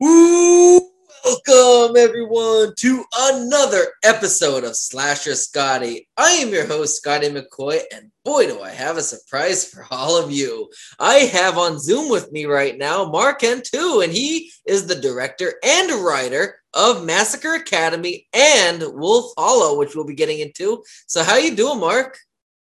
Welcome everyone to another episode of Slasher Scotty. I am your host Scotty McCoy, and boy, do I have a surprise for all of you. I have on Zoom with me right now Mark N2, and he is the director and writer of Massacre Academy and Wolf Hollow, which we'll be getting into. So, how you doing, Mark?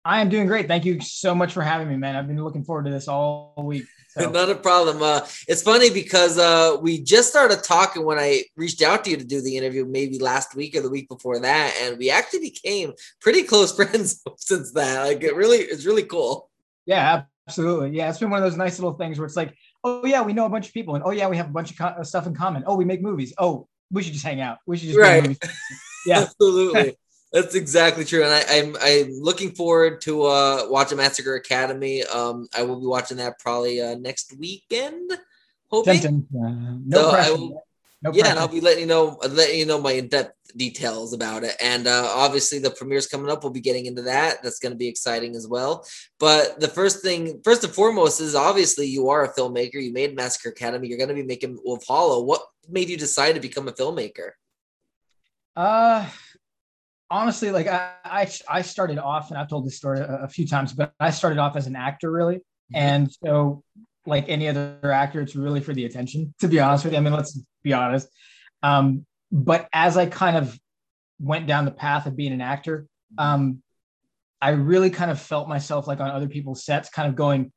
I am doing great. Thank you so much for having me, man. I've been looking forward to this all week. So. Not a problem. Uh, it's funny because uh, we just started talking when I reached out to you to do the interview, maybe last week or the week before that, and we actually became pretty close friends since that. Like it really, it's really cool. Yeah, absolutely. Yeah, it's been one of those nice little things where it's like, oh yeah, we know a bunch of people, and oh yeah, we have a bunch of co- uh, stuff in common. Oh, we make movies. Oh, we should just hang out. We should just right. Yeah, absolutely. That's exactly true, and I, am I'm, I'm looking forward to uh, watching Massacre Academy. Um, I will be watching that probably uh, next weekend. Hoping. Uh, no so pressure. Will, no yeah, and I'll be letting you know letting you know my in depth details about it. And uh, obviously, the premiere's coming up. We'll be getting into that. That's going to be exciting as well. But the first thing, first and foremost, is obviously you are a filmmaker. You made Massacre Academy. You're going to be making Wolf Hollow. What made you decide to become a filmmaker? Uh, honestly, like I, I, I started off, and I've told this story a, a, few times, but I started off as an actor, really, mm-hmm. and so like any other actor, it's really for the attention. To be honest with you, I mean, let's be honest. Um, but as I kind of went down the path of being an actor, um, I really kind of felt myself like on other people's sets, kind of going,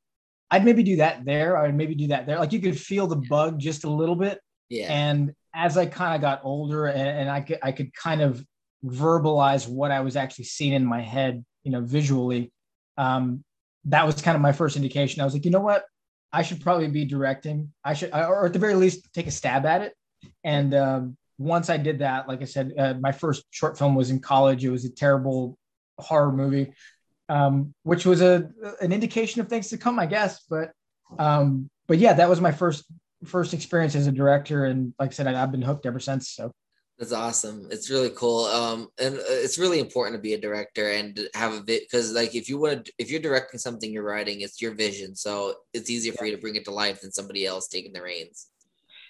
I'd maybe do that there. I'd maybe do that there. Like you could feel the bug just a little bit. Yeah. And as I kind of got older and, and I could I could kind of verbalize what I was actually seeing in my head, you know, visually, um, that was kind of my first indication. I was like, you know what, I should probably be directing. I should, or at the very least, take a stab at it. And um, once I did that, like I said, uh, my first short film was in college. It was a terrible horror movie, um, which was a an indication of things to come, I guess. But um, but yeah, that was my first first experience as a director, and like I said, I, I've been hooked ever since. So that's awesome. It's really cool. Um, and uh, it's really important to be a director and have a bit because, like, if you want to, if you're directing something you're writing, it's your vision, so it's easier for you to bring it to life than somebody else taking the reins.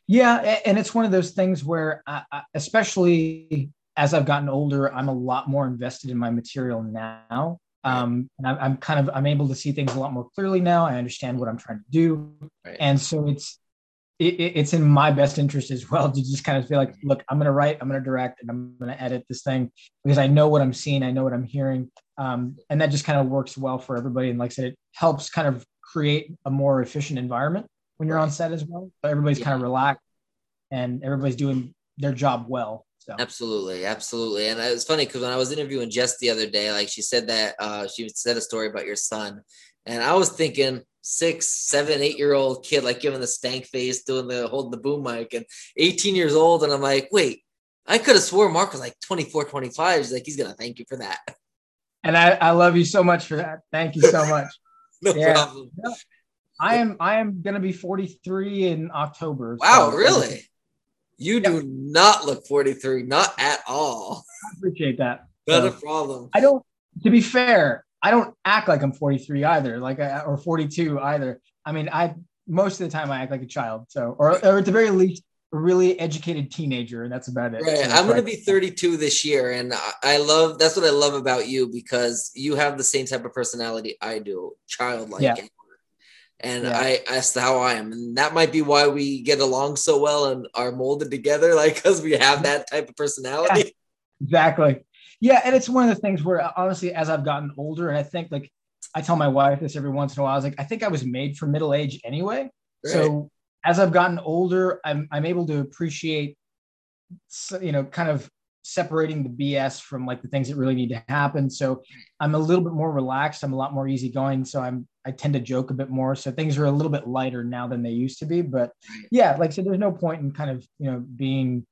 Yeah, and it's one of those things where, I, especially as I've gotten older, I'm a lot more invested in my material now. Um, and I'm, I'm kind of I'm able to see things a lot more clearly now. I understand what I'm trying to do, right. and so it's it, it's in my best interest as well to just kind of feel like, look, I'm going to write, I'm going to direct, and I'm going to edit this thing because I know what I'm seeing, I know what I'm hearing, um, and that just kind of works well for everybody. And like I said, it helps kind of create a more efficient environment when you're on set as well. Everybody's yeah. kind of relaxed and everybody's doing their job well. So. Absolutely, absolutely, and it's funny because when I was interviewing Jess the other day, like she said that uh, she said a story about your son, and I was thinking, six, seven, eight year old kid, like giving the stank face, doing the holding the boom mic, and 18 years old. And I'm like, wait, I could have swore Mark was like 24, 25. He's like, he's gonna thank you for that. And I, I love you so much for that. Thank you so much. no yeah. problem. I am I am gonna be 43 in October. Wow, so really? You do not look 43, not at all. I appreciate that. Not so, a problem. I don't to be fair, I don't act like I'm 43 either, like I, or 42 either. I mean, I most of the time I act like a child, so or, or at the very least a really educated teenager, and that's about it. Right. So I'm going to be 32 this year, and I love that's what I love about you because you have the same type of personality I do, childlike. Yeah. And yeah. I that's how I am, and that might be why we get along so well and are molded together, like because we have that type of personality. Yeah, exactly. Yeah, and it's one of the things where honestly, as I've gotten older, and I think like I tell my wife this every once in a while, I was like, I think I was made for middle age anyway. Right. So as I've gotten older, I'm I'm able to appreciate, you know, kind of separating the BS from like the things that really need to happen. So I'm a little bit more relaxed. I'm a lot more easygoing. So I'm I tend to joke a bit more. So things are a little bit lighter now than they used to be. But yeah, like I said, there's no point in kind of you know being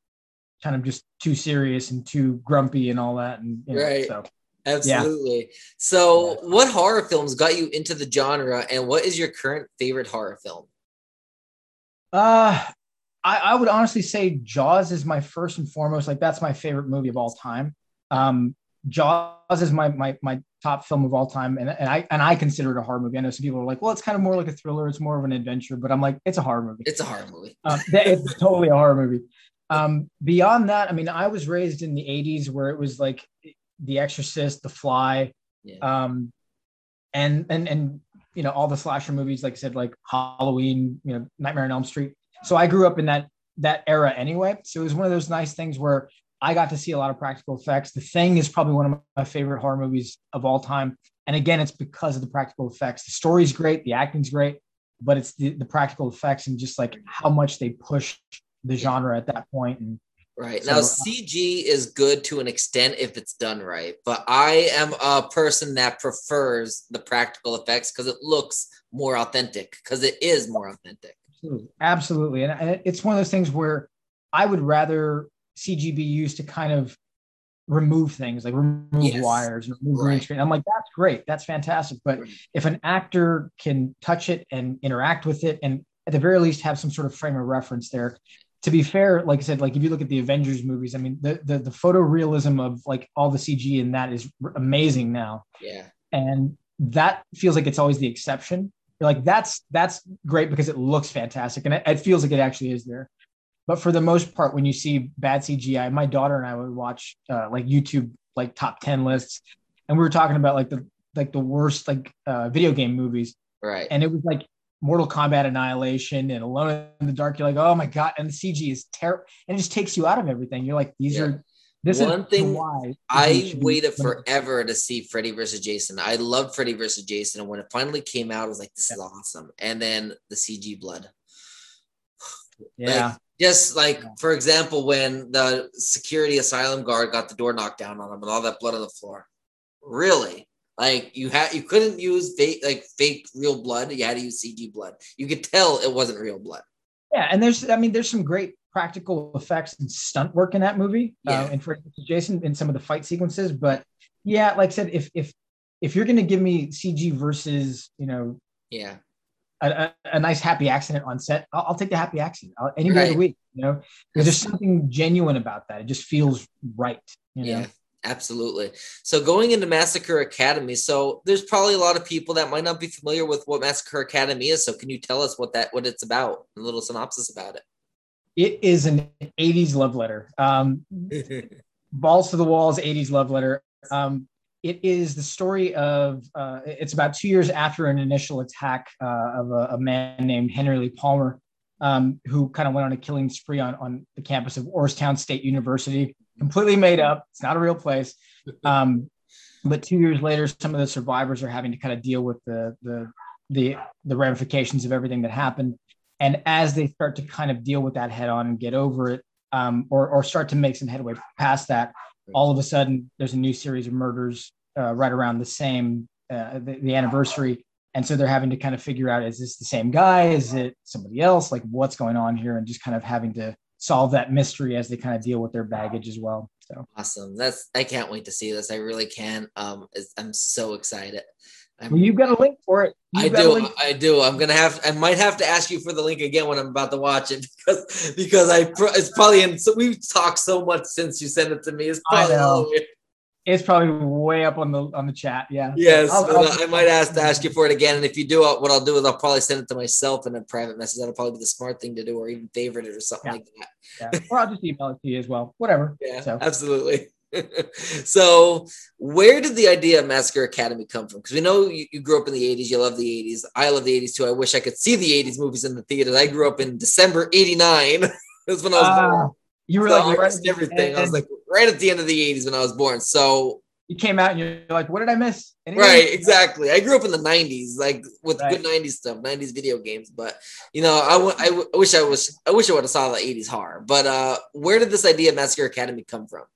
kind of just too serious and too grumpy and all that. And you know, right. So, Absolutely. Yeah. So, yeah. what horror films got you into the genre, and what is your current favorite horror film? Uh, I, I would honestly say Jaws is my first and foremost. Like that's my favorite movie of all time. Um, Jaws is my my my top film of all time, and, and I and I consider it a horror movie. I know some people are like, well, it's kind of more like a thriller. It's more of an adventure, but I'm like, it's a horror movie. It's a horror movie. Um, it's totally a horror movie. Um, beyond that, I mean, I was raised in the '80s where it was like The Exorcist, The Fly, yeah. um, and and and you know all the slasher movies, like I said, like Halloween, you know, Nightmare on Elm Street. So I grew up in that that era anyway. So it was one of those nice things where I got to see a lot of practical effects. The Thing is probably one of my favorite horror movies of all time. And again, it's because of the practical effects. The story's great, the acting's great, but it's the, the practical effects and just like how much they push the genre at that point. And right so, now, CG is good to an extent if it's done right, but I am a person that prefers the practical effects because it looks more authentic. Because it is more authentic. Absolutely, absolutely, and it's one of those things where I would rather CG be used to kind of remove things like remove yes. wires and remove right. green screen. I'm like, that's great, that's fantastic. But right. if an actor can touch it and interact with it, and at the very least have some sort of frame of reference there. To be fair, like I said, like if you look at the Avengers movies, I mean, the the, the photorealism of like all the CG in that is amazing now. Yeah, and that feels like it's always the exception. You're like, that's that's great because it looks fantastic, and it, it feels like it actually is there. But for the most part, when you see bad CGI, my daughter and I would watch uh, like YouTube like top ten lists, and we were talking about like the like the worst like uh, video game movies. Right. And it was like Mortal Kombat Annihilation and Alone in the Dark. You're like, oh my god, and the CG is terrible, and it just takes you out of everything. You're like, these yeah. are this is one thing why I waited forever to see Freddy versus Jason. I loved Freddy versus Jason, and when it finally came out, I was like, "This yeah. is awesome!" And then the CG blood. Yeah, like, just like, for example, when the security asylum guard got the door knocked down on him and all that blood on the floor. Really? Like you had you couldn't use fake like fake real blood. You had to use CG blood. You could tell it wasn't real blood. Yeah, and there's I mean there's some great practical effects and stunt work in that movie. Uh, yeah. Uh, and for Jason in some of the fight sequences, but yeah, like I said, if if if you're gonna give me CG versus you know yeah a, a, nice happy accident on set, I'll, I'll take the happy accident I'll, any day of the week. You know, because there's something genuine about that. It just feels right. You know? Yeah, absolutely. So going into Massacre Academy, so there's probably a lot of people that might not be familiar with what Massacre Academy is. So can you tell us what that what it's about? A little synopsis about it. It is an 80s love letter. Um, balls to the walls, 80s love letter. Um, it is the story of uh, it's about two years after an initial attack uh, of a, a, man named henry lee palmer um, who kind of went on a killing spree on, on the campus of orrstown state university completely made up. It's not a real place. Um, but two years later some of the survivors are having to kind of deal with the the the, the ramifications of everything that happened. And as they start to kind of deal with that head on and get over it um, or, or start to make some headway past that all of a sudden there's a new series of murders uh, right around the same uh, the, the, anniversary. And so they're having to kind of figure out is this the same guy? Is it somebody else? Like what's going on here? And just kind of having to solve that mystery as they kind of deal with their baggage as well so awesome that's i can't wait to see this i really can um i'm so excited I'm, well, you've got a link for it. You've I do. I do. I'm gonna have. I might have to ask you for the link again when I'm about to watch it because because I it's probably in. So we've talked so much since you sent it to me. It's probably it's probably way up on the on the chat. Yeah. Yes, I'll, I'll, i might ask to ask you for it again, and if you do, what I'll do is I'll probably send it to myself in a private message. That'll probably be the smart thing to do, or even favorite it or something yeah. like that. Yeah. Or I'll just email it to you as well. Whatever. Yeah. So. Absolutely. so, where did the idea of Massacre Academy come from? Because we know you, you, grew up in the 80s, you love the 80s. I love the 80s too. I wish I could see the 80s movies in the theaters. I grew up in December 89. That's when I was uh, born. You were like, right everything. I was like, right at the end of the 80s when I was born. So, you came out and you're like, what did I miss? Anything? Right, exactly. I grew up in the 90s, like with right. good 90s stuff, 90s video games. But you know, I, w- I, w- I wish I was I wish I would have saw the 80s horror. But uh where did this idea of Massacre Academy come from?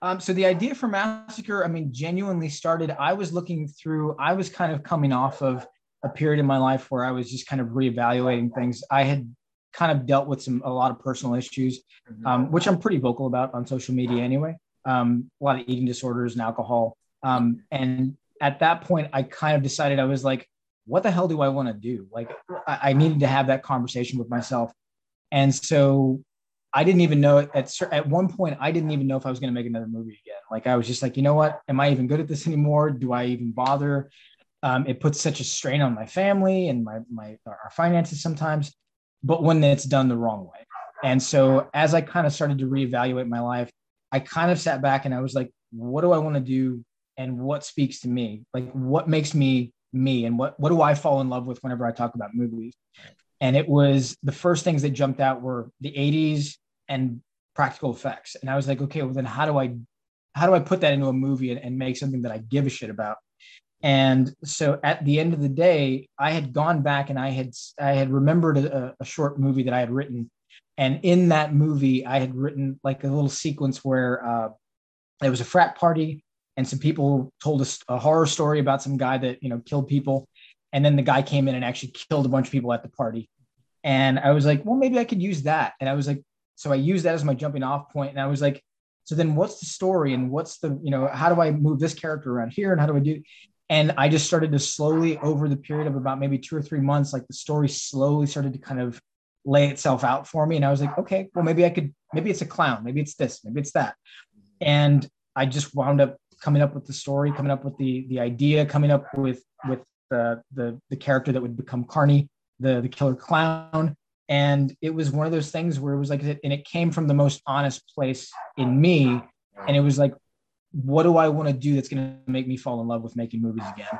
Um, so the idea for Massacre, I mean, genuinely started. I was looking through, I was kind of coming off of a period in my life where I was just kind of reevaluating things. I had kind of dealt with some a lot of personal issues, mm-hmm. um, which I'm pretty vocal about on social media anyway um, a lot of eating disorders and alcohol. Um, and at that point, I kind of decided I was like, what the hell do I want to do? Like, I, I needed to have that conversation with myself. And so I didn't even know at at one point I didn't even know if I was going to make another movie again. Like I was just like, you know what? Am I even good at this anymore? Do I even bother? Um, it puts such a strain on my family and my my our finances sometimes. But when it's done the wrong way, and so as I kind of started to reevaluate my life, I kind of sat back and I was like, what do I want to do, and what speaks to me? Like what makes me me, and what what do I fall in love with whenever I talk about movies? and it was the first things that jumped out were the 80s and practical effects. And i was like okay well then how do i how do i put that into a movie and, and make something that i give a shit about and so at the end of the day i had gone back and i had i had remembered a, a short movie that i had written. And in that movie i had written like a little sequence where uh, there was a frat party and some people told us a horror story about some guy that you know killed people. And then the guy came in and actually killed a bunch of people at the party. And i was like well maybe i could use that. And i was like so i used that as my jumping off point. And i was like so then what's the story and what's the you know how do i move this character around here and how do i do and i just started to slowly over the period of about maybe two or three months like the story slowly started to kind of lay itself out for me and i was like okay well maybe i could maybe it's a clown maybe it's this maybe it's that and i just wound up coming up with the story coming up with the the idea coming up with with the the the character that would become Carney, the the killer clown. And it was one of those things where it was like, and it came from the most honest place in me. And it was like, what do I want to do that's going to make me fall in love with making movies again?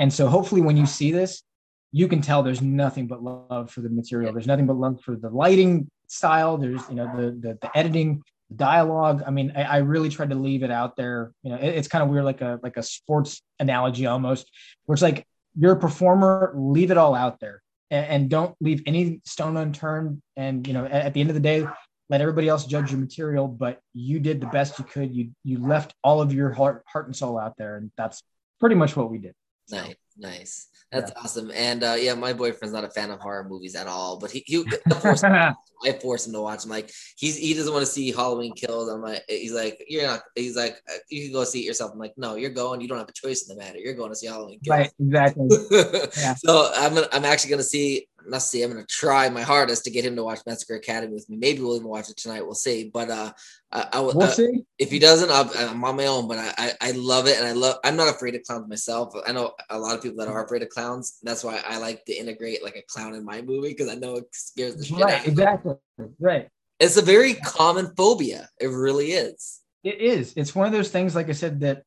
And so hopefully when you see this, you can tell there's nothing but love for the material. There's nothing but love for the lighting style. There's, you know, the, the, the editing, the dialogue. I mean, I, I, really tried to leave it out there. You know, it, it's kind of weird, like a, like a sports analogy almost, where it's like, you're a performer leave it all out there and, and, don't leave any stone unturned and you know at, at, the end of the day let everybody else judge your material but you did the best you could. You you left all of your heart heart and soul out there and that's pretty much what we did. Nice nice that's yeah. awesome. And uh, yeah, my boyfriend's not a fan of horror movies at all, but he, he I force him to watch. I'm like, he's he doesn't want to see Halloween Kills. I'm like, he's like, you're not. He's like, uh, you can go see it yourself. I'm like, no, you're going. You don't have a choice in the matter. You're going to see Halloween Kills. Right. Exactly. yeah. So I'm gonna, I'm actually gonna see. Let's see. I'm gonna try my hardest to get him to watch Massacre Academy with me. Maybe we'll even watch it tonight. We'll see. But uh, I, I will. We'll uh, see. If he doesn't, i am on my own. But I, I, I love it, and I love. I'm not afraid of clowns myself. I know a lot of people that are afraid of clowns. That's why I like to integrate like a clown in my movie because I know it scares the shit right, out Exactly. Right. It's a very common phobia. It really is. It is. It's one of those things, like I said, that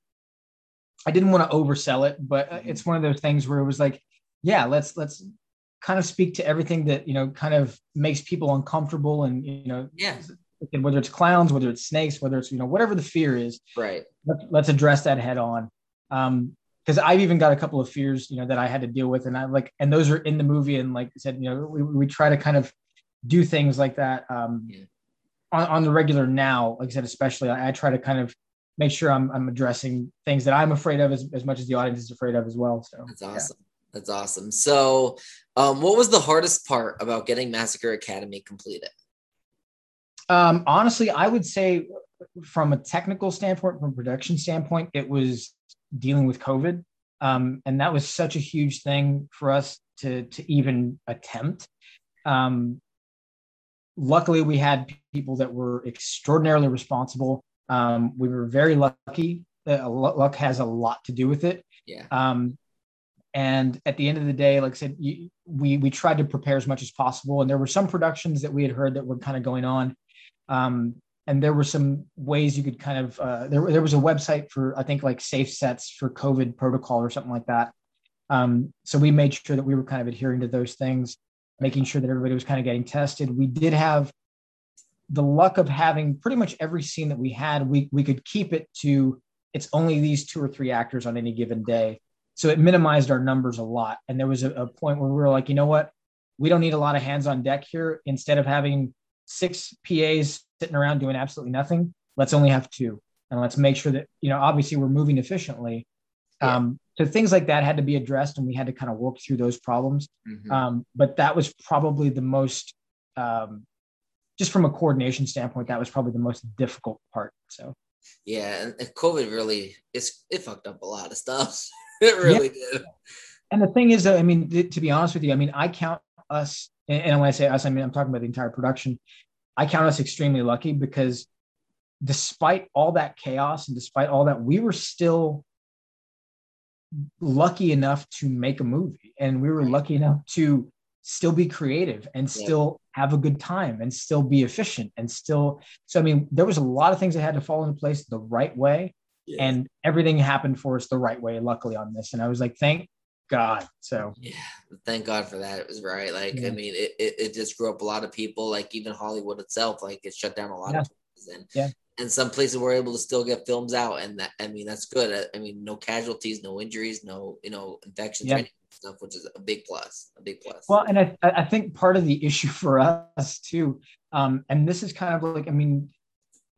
I didn't want to oversell it, but mm-hmm. it's one of those things where it was like, yeah, let's let's kind of speak to everything that you know kind of makes people uncomfortable and you know yeah whether it's clowns whether it's snakes whether it's you know whatever the fear is right let's, let's address that head on um because I've even got a couple of fears, you know, that I had to deal with, and I like, and those are in the movie, and like I said, you know, we, we try to kind of do things like that um, yeah. on, on the regular now. Like I said, especially, I, I, try to kind of make sure I'm, I'm addressing things that I'm afraid of as, as much as the audience is afraid of as well. So that's awesome. Yeah. That's awesome. So, um, what was the hardest part about getting Massacre Academy completed? Um, honestly, I would say from a technical standpoint, from a production standpoint, it was dealing with COVID. Um, and that was such a huge thing for us to, to even attempt. Um, luckily, we had people that were extraordinarily responsible. Um, we were very lucky. Uh, luck has a lot to do with it. Yeah. Um, and at the end of the day, like I said, you, we we tried to prepare as much as possible. And there were some productions that we had heard that were kind of going on um, and there were some ways you could kind of uh, there, there was a website for i think like safe sets for covid protocol or something like that. Um, so we made sure that we were kind of adhering to those things making sure that everybody was kind of getting tested. We did have the luck of having pretty much every scene that we had we, we could keep it to it's only these two or three actors on any given day. So it minimized our numbers a lot. And there was a, a point where we were like you know what? We don't need a lot of hands on deck here. Instead of having six pas sitting around doing absolutely nothing. Let's only have two, and let's make sure that you know obviously we're moving efficiently. Yeah. Um, so things like that had to be addressed, and we had to kind of work through those problems. Mm-hmm. Um, but that was probably the most, um, just from a coordination standpoint, that was probably the most difficult part. So. Yeah, and COVID really it's it fucked up a lot of stuff. it really yeah. did. And the thing is, though, I mean, th- to be honest with you, I mean, I count us, and when I say us, I mean I'm talking about the entire production. I count us extremely lucky because despite all that chaos and despite all that, we were still lucky enough to make a movie. And we were lucky enough to still be creative and still have a good time and still be efficient and still so i mean there was a lot of things that had to fall into place the right way. Yeah. and everything happened for us the right way luckily on this. And i was like thank god so yeah thank god for that it was right like yeah. i mean it, it, it, just grew up a lot of people like even hollywood itself like it shut down a lot of places and yeah and some places were able to still get films out and that i mean that's good i, mean no casualties no injuries no you know infections yeah. stuff which is a big plus a big plus well and i, I think part of the issue for us too um, and this is kind of like i mean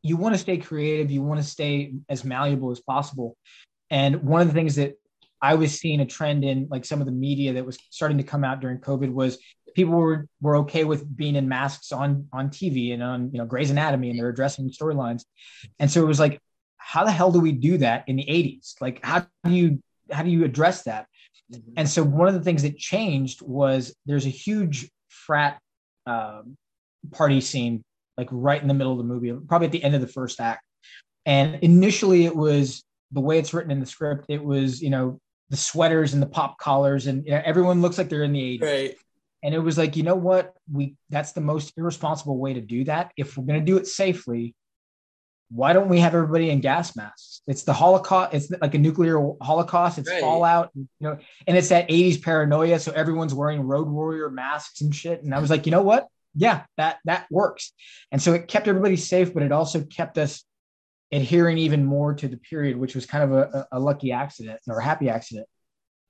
you want to stay creative you want to stay as malleable as possible and one of the things that i was seeing a trend in like some of the media that was starting to come out during covid was people were were okay with being in masks on on TV and on you know Grey's Anatomy and they're addressing storylines, and so it was like, how the hell do we do that in the '80s? Like, how do you how do you address that? Mm-hmm. And so one of the things that changed was there's a huge frat um, party scene like right in the middle of the movie, probably at the end of the first act. And initially, it was the way it's written in the script. It was you know the sweaters and the pop collars, and you know, everyone looks like they're in the 80s. Right. And it was like you know what? We that's the most irresponsible way to do that. If we're going to do it safely why don't we have everybody in gas masks? It's the holocaust it's like a nuclear holocaust it's right. fallout you know and it's that 80s paranoia so everyone's wearing road warrior masks and shit. And i was like you know what? Yeah that that works. And so it kept everybody safe but it also kept us adhering even more to the period which was kind of a, a lucky accident or a happy accident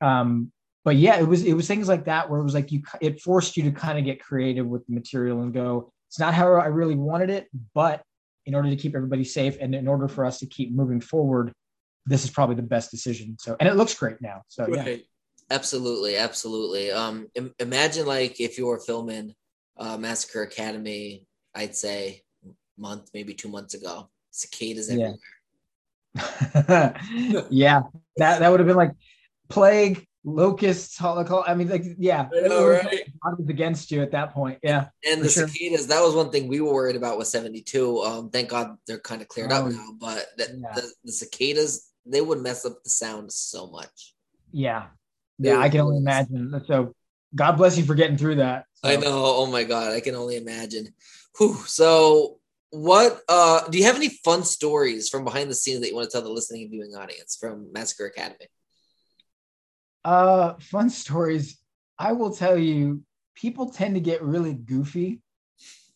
um, but yeah, it was it was things like that where it was like you it forced you to kind of get creative with the material and go, it's not how I really wanted it, but in order to keep everybody safe and in order for us to keep moving forward, this is probably the best decision. So and it looks great now. So right. yeah. Absolutely, absolutely. Um, Im- imagine like if you were filming uh, Massacre Academy, I'd say month, maybe two months ago. Cicadas everywhere. Yeah, yeah that that would have been like plague, locusts, holocaust. I mean, like, yeah, I know, right? was against you at that point. Yeah. And the sure. cicadas, that was one thing we were worried about with 72. Um, thank God they're kind of cleared oh, up now, but the, yeah. the, the, cicadas, they would mess up the sound so much. Yeah. Yeah, I can only imagine. So God bless you for getting through that. So. I know. Oh my God. I can only imagine. Whew. So what uh do you have any fun stories from behind the scenes that you want to tell the listening and viewing audience from Massacre Academy? Uh, fun stories. I will tell you, people tend to get really goofy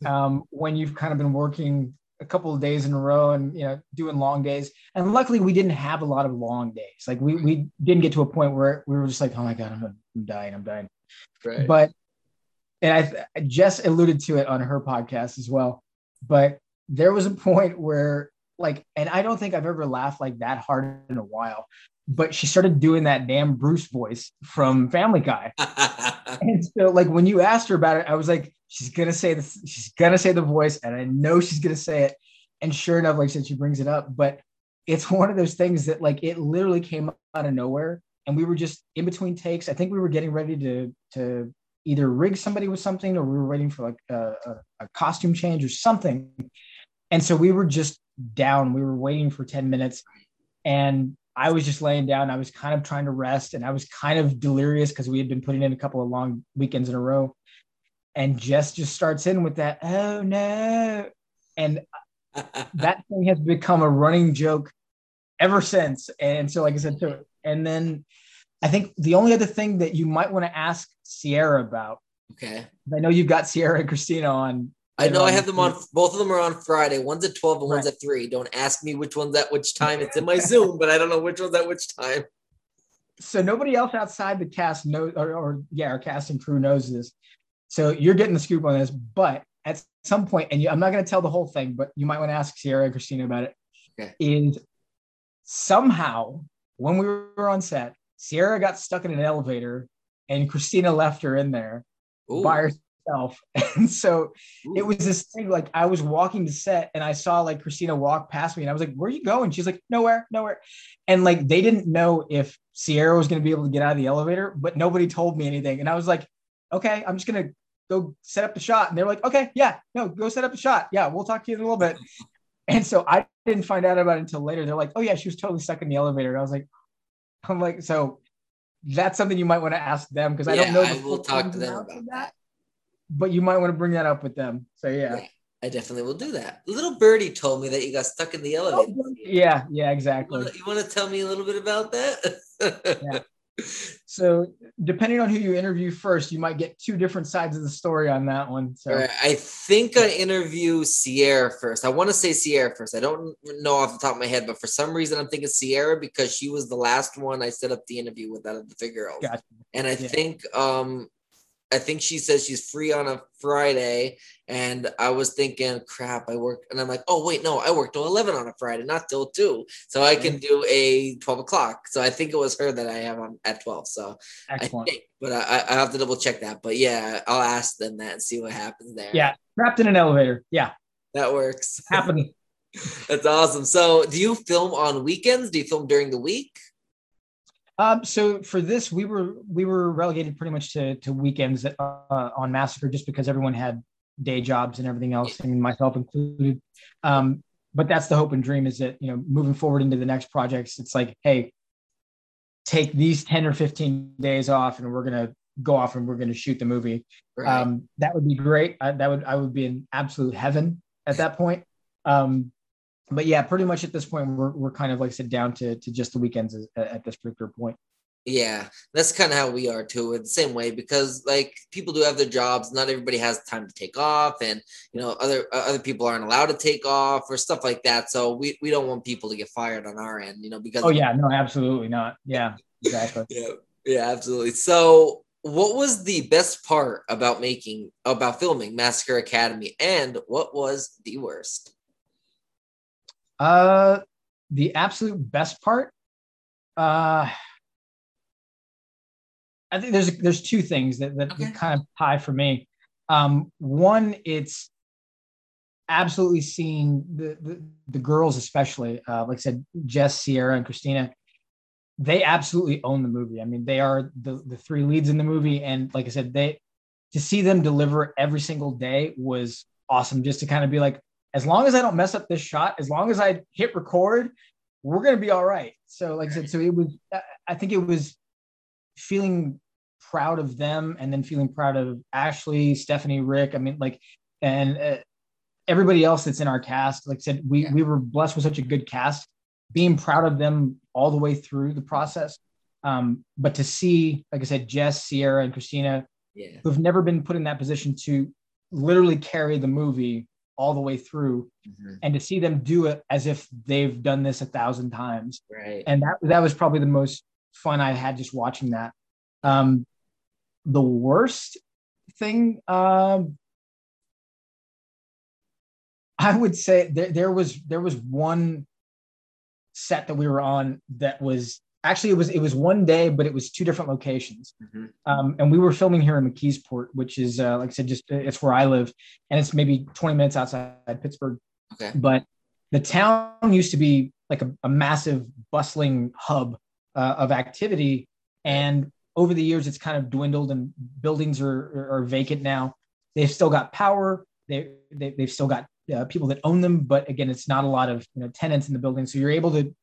um, when you've kind of been working a couple of days in a row and you know doing long days. And luckily, we didn't have a lot of long days. Like we we didn't get to a point where we were just like, oh my god, I'm, I'm dying, I'm dying. Right. But and I Jess alluded to it on her podcast as well. But there was a point where like, and I don't think I've ever laughed like that hard in a while but she started doing that damn Bruce voice from Family Guy. and so, like, when you asked her about it, I was like, she's gonna say this, she's gonna say the voice, and I know she's gonna say it. And sure enough, like I said, she brings it up, but it's one of those things that like it literally came out of nowhere. And we were just in between takes. I think we were getting ready to to either rig somebody with something or we were waiting for like a, a, a costume change or something. And so we were just down. We were waiting for 10 minutes. And I was just laying down. I was kind of trying to rest and I was kind of delirious because we had been putting in a couple of long weekends in a row. And Jess just starts in with that, oh no. And that thing has become a running joke ever since. And so, like I said, so, and then I think the only other thing that you might want to ask Sierra about. Okay. I know you've got Sierra and Christina on I know I have them on. Both of them are on Friday. One's at twelve and one's at three. Don't ask me which one's at which time. It's in my Zoom, but I don't know which one's at which time. So nobody else outside the cast knows, or, or yeah, our cast and crew knows this. So you're getting the scoop on this, but at some point, and you, I'm not going to tell the whole thing, but you might want to ask Sierra and Christina about it. Okay. Is somehow when we were on set, Sierra got stuck in an elevator, and Christina left her in there Ooh. by herself myself. And so Ooh. it was this thing like I was walking to set and I saw like Christina walk past me and I was like, Where are you going? She's like, Nowhere, nowhere. And like they didn't know if Sierra was going to be able to get out of the elevator, but nobody told me anything. And I was like, Okay, I'm just going to go set up the shot. And they're like, okay, yeah, no, go set up the shot. Yeah, we'll talk to you in a little bit. And so I didn't find out about it until later. They're like, oh yeah, she was totally stuck in the elevator. And I was like, I'm like, so that's something you might want to ask them because I Yeah, don't know. I the will talk to them about that. But you might want to bring that up with them. So yeah. Yeah, I definitely will do that. Little birdie told me that you got stuck in the elevator. Yeah, yeah, You exactly. You want to tell me a little bit about that? So depending on who you interview first, you might get two different sides of the story on that one. So right, I think I interview Sierra first. I want to say Sierra first. I don't know off the top of my head, but for some reason I'm thinking Sierra because she was the last one I set up the interview with out of the Fit Girls. Gotcha. And I Yeah. think um I think she says she's free on a Friday. And I was thinking, crap, I work and I'm like, oh wait, no, I work till 11 on a Friday, not till two. So I can mm-hmm. do a 12 o'clock. So I think it was her that I have on at 12. So excellent. I think, but I, I have to double check that. But yeah, I'll ask them that and see what happens there. Yeah, trapped in an elevator. Yeah, That works. happening. That's awesome. So, do you film on weekends? Do you film during the week? Um, so for this, we were we were relegated pretty much to to weekends uh, on Massacre, just because everyone had day jobs and everything else, and myself included. Um, but that's the hope and dream is that you know moving forward into the next projects, it's like, hey, take these ten or fifteen days off, and we're gonna go off and we're gonna shoot the movie. Right. Um, that would be great. I, that would I would be in absolute heaven at that point. Um, but yeah, pretty much at this point, we're, we're kind of like said down to to just the weekends at this particular point. yeah, that's kind of how we are too. In the same way, because like people do have their jobs. Not everybody has time to take off, and you know other uh, other people aren't allowed to take off or stuff like that. So we we don't want people to get fired on our end. You know because Oh yeah, no, absolutely not. Yeah, exactly. yeah yeah absolutely. So. What was the best part about making about filming Massacre Academy, and what was the worst? Uh, the absolute best part. Uh, I think there's there's two things that that Okay. kind of tie for me. Um, one, it's absolutely seeing the, the the girls, especially uh, like I said, Jess, Sierra, and Christina. They absolutely own the movie. I mean, they are the the three leads in the movie, and like I said, they to see them deliver every single day was awesome. Just to kind of be like, as long as I don't mess up this shot, as long as I hit record, we're gonna be all right. So, like I said, so it was. I- I think it was feeling proud of them, and then feeling proud of Ashley, Stephanie, Rick. I mean, like, and uh, everybody else that's in our cast. Like I said, we Yeah. we were blessed with such a good cast. Being proud of them all the way through the process. Um, but to see, like I said, Jess, Sierra, and Christina Yeah, who've never been put in that position to literally carry the movie all the way through Mhm. and to see them do it as if they've done this a thousand times right. and that that was probably the most fun i had just watching that um the worst thing um i would say there, there was there was one set that we were on that was actually it was it was one day but it was two different locations Mhm. um, and we were filming here in McKeesport, which is, uh, like I said, just it's where I live, and it's maybe 20 minutes outside Pittsburgh. Okay. But the town used to be like a, a massive, bustling hub uh, of activity, and over the years, it's kind of dwindled, and buildings are, are, are vacant now. They've still got power. They, they they've still got uh, people that own them, but again, it's not a lot of you know tenants in the building, so you're able to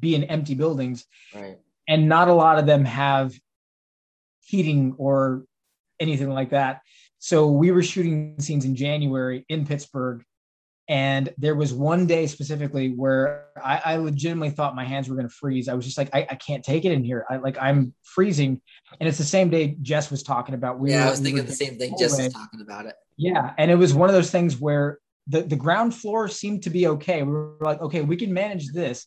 be in empty buildings Right. and not a lot of them have heating or anything like that. So we were shooting scenes in January in Pittsburgh, and there was one day specifically where I, I legitimately thought my hands were going to freeze. I was just like, I, I can't take it in here. I like I'm freezing, and it's the same day Jess was talking about. We yeah, were- I was thinking were the same thing. Jess was talking about it. Yeah, and it was one of those things where the the ground floor seemed to be okay. We were like, okay, we can manage this.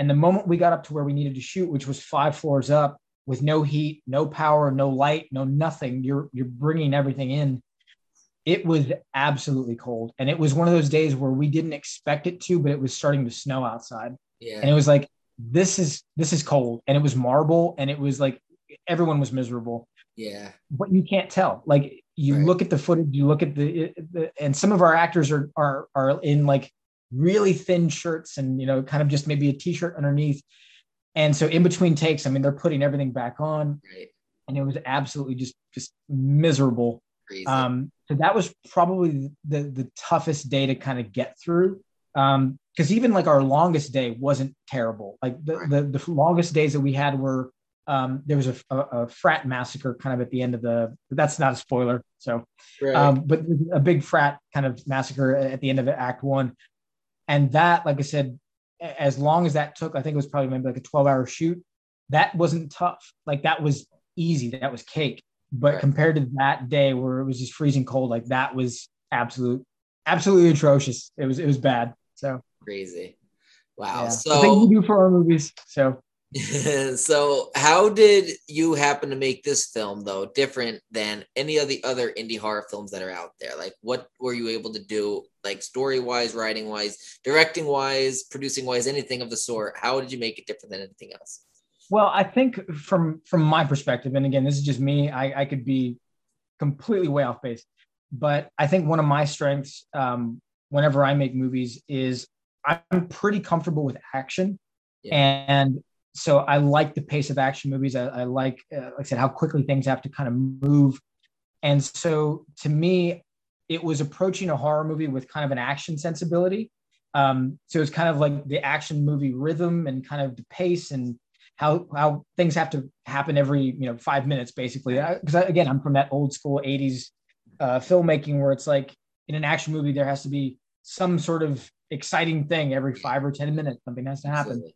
And the moment we got up to where we needed to shoot, which was five floors up with no heat, no power, no light, no nothing, you're you're bringing everything in. It was absolutely cold, and it was one of those days where we didn't expect it to, but it was starting to snow outside, Yeah. and it was like this is this is cold, and it was marble, and it was like everyone was miserable yeah. but you can't tell. Like you Right. look at the footage, you look at the, the and some of our actors are are are in like really thin shirts and you know kind of just maybe a t-shirt underneath. And so in between takes, I mean, they're putting everything back on, Right. and it was absolutely just just miserable. Um, so that was probably the the toughest day to kind of get through. Um, because even like our longest day wasn't terrible. Like the, the, the longest days that we had were um, there was a, a, a, frat massacre kind of at the end of the. That's not a spoiler. So, right. um, but a big frat kind of massacre at the end of Act One, and that, like I said, as long as that took, I think it was probably maybe like a twelve-hour shoot. That wasn't tough. Like that was easy. That was cake. But right. compared to that day where it was just freezing cold, like that was absolute, absolutely atrocious. It was it was bad. So crazy. Wow. Yeah. So think we do for our movies. So so how did you happen to make this film though different than any of the other indie horror films that are out there like what were you able to do like story wise writing wise directing wise producing wise anything of the sort how did you make it different than anything else well i think from from my perspective and again this is just me i, I could be completely way off base but i think one of my strengths um, whenever i make movies is I'm pretty comfortable with action. Yeah. And so I like the pace of action movies. I, I like, uh, like I said, how quickly things have to kind of move. And so to me, it was approaching a horror movie with kind of an action sensibility. Um, so it's kind of like the action movie rhythm and kind of the pace and how how things have to happen every you know five minutes basically. Because again, I'm from that old school '80s uh, filmmaking where it's like in an action movie there has to be some sort of exciting thing every five or 10 minutes. Something has to happen. Absolutely.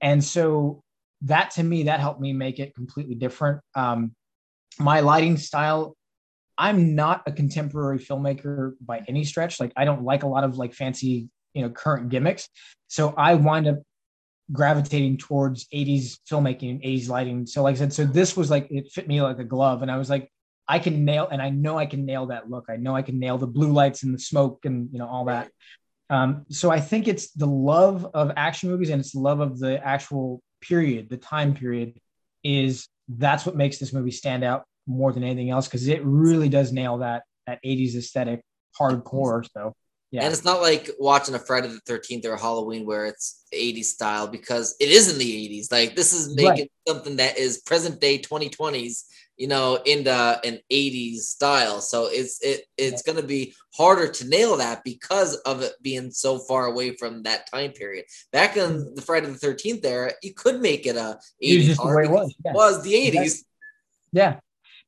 And so that to me, that helped me make it completely different. Um, my lighting style, I'm not a contemporary filmmaker by any stretch. Like I don't like a lot of like fancy, you know, current gimmicks. So I wind up gravitating towards 80s filmmaking and 80s lighting. So like I said, so this was like it fit me like a glove. And I was like, I can nail and I know I can nail that look. I know I can nail the blue lights and the smoke and you know all that. Um, so I think it's the love of action movies and it's the love of the actual period, the time period, is that's what makes this movie stand out more than anything else because it really does nail that that 80s aesthetic hardcore. So yeah. And it's not like watching a Friday the 13th or Halloween where it's 80s style because it is in the 80s. Like this is making right. something that is present day 2020s you know, in the an 80s style. So it's it it's gonna be harder to nail that because of it being so far away from that time period. Back in mm-hmm. the Friday the 13th era, you could make it a 80s it was. Yeah. was the 80s. Yeah.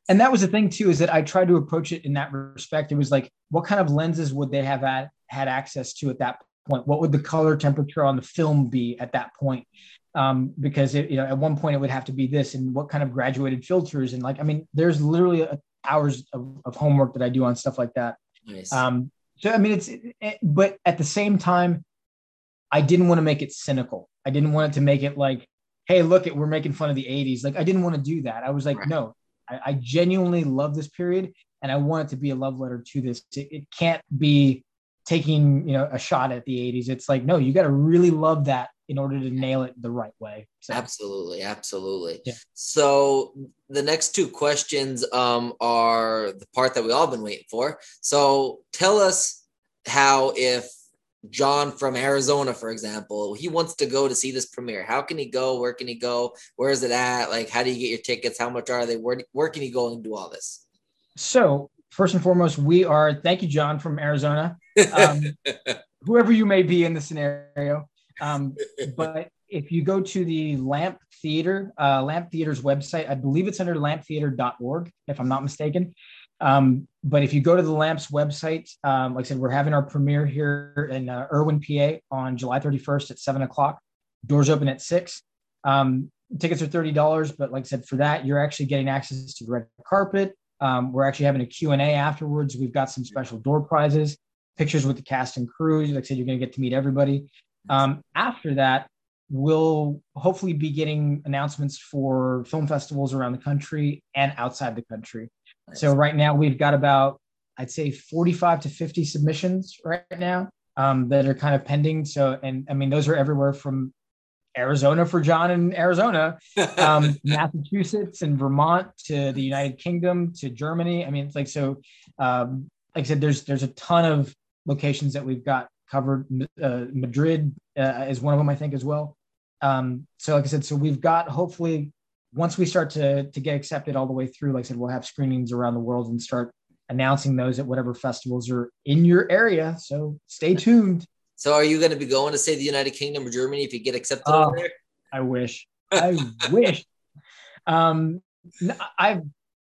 And that was the thing too, is that I tried to approach it in that respect. It was like, what kind of lenses would they have had, had access to at that point? What would the color temperature on the film be at that point? Um, because it, you know at one point it would have to be this and what kind of graduated filters and like I mean there's literally a, hours of, of, homework that I do on stuff like that. Nice. Um, so I mean it's it, it, but at the same time I didn't want to make it cynical. I didn't want it to make it like hey look at we're making fun of the 80s. Like I didn't want to do that. I was like right. no I, I, genuinely love this period and I want it to be a love letter to this. It, it can't be taking you know a shot at the 80s. It's like no you got to really love that in order to nail it the right way. So. Absolutely, absolutely. Yeah. So the next two questions um, are the part that we all been waiting for. So tell us how if John from Arizona, for example, he wants to go to see this premiere. How can he go? Where can he go? Where is it at? Like, how do you get your tickets? How much are they? Where, where can he go and do all this? So, first and foremost, we are, thank you, John from Arizona. Um, whoever you may be in the scenario, um, but if you go to the Lamp Theater, uh, Lamp Theater's website, I believe it's under lamptheater.org, if I'm not mistaken. Um, but if you go to the Lamps website, um, like I said, we're having our premiere here in uh, Irwin, PA on July 31st at seven o'clock. Doors open at six. Um, tickets are $30, but like I said, for that, you're actually getting access to the red carpet. Um, we're actually having a Q&A afterwards. We've got some special door prizes, pictures with the cast and crew. Like I said, you're going to get to meet everybody. Um, after that, we'll hopefully be getting announcements for film festivals around the country and outside the country. Nice. So right now we've got about I'd say 45 to 50 submissions right now um, that are kind of pending. So and I mean those are everywhere from Arizona for John in Arizona, um, Massachusetts and Vermont to the United Kingdom to Germany. I mean it's like so. Um, like I said, there's there's a ton of locations that we've got covered. Uh, Madrid uh, is one of them, I think, as well. Um, so, like I said, so we've got hopefully once we start to to get accepted all the way through, like I said, we'll have screenings around the world and start announcing those at whatever festivals are in your area. So stay tuned. So are you going to be going to say the United Kingdom or Germany if you get accepted Oh. over there? I wish. I wish. Um, I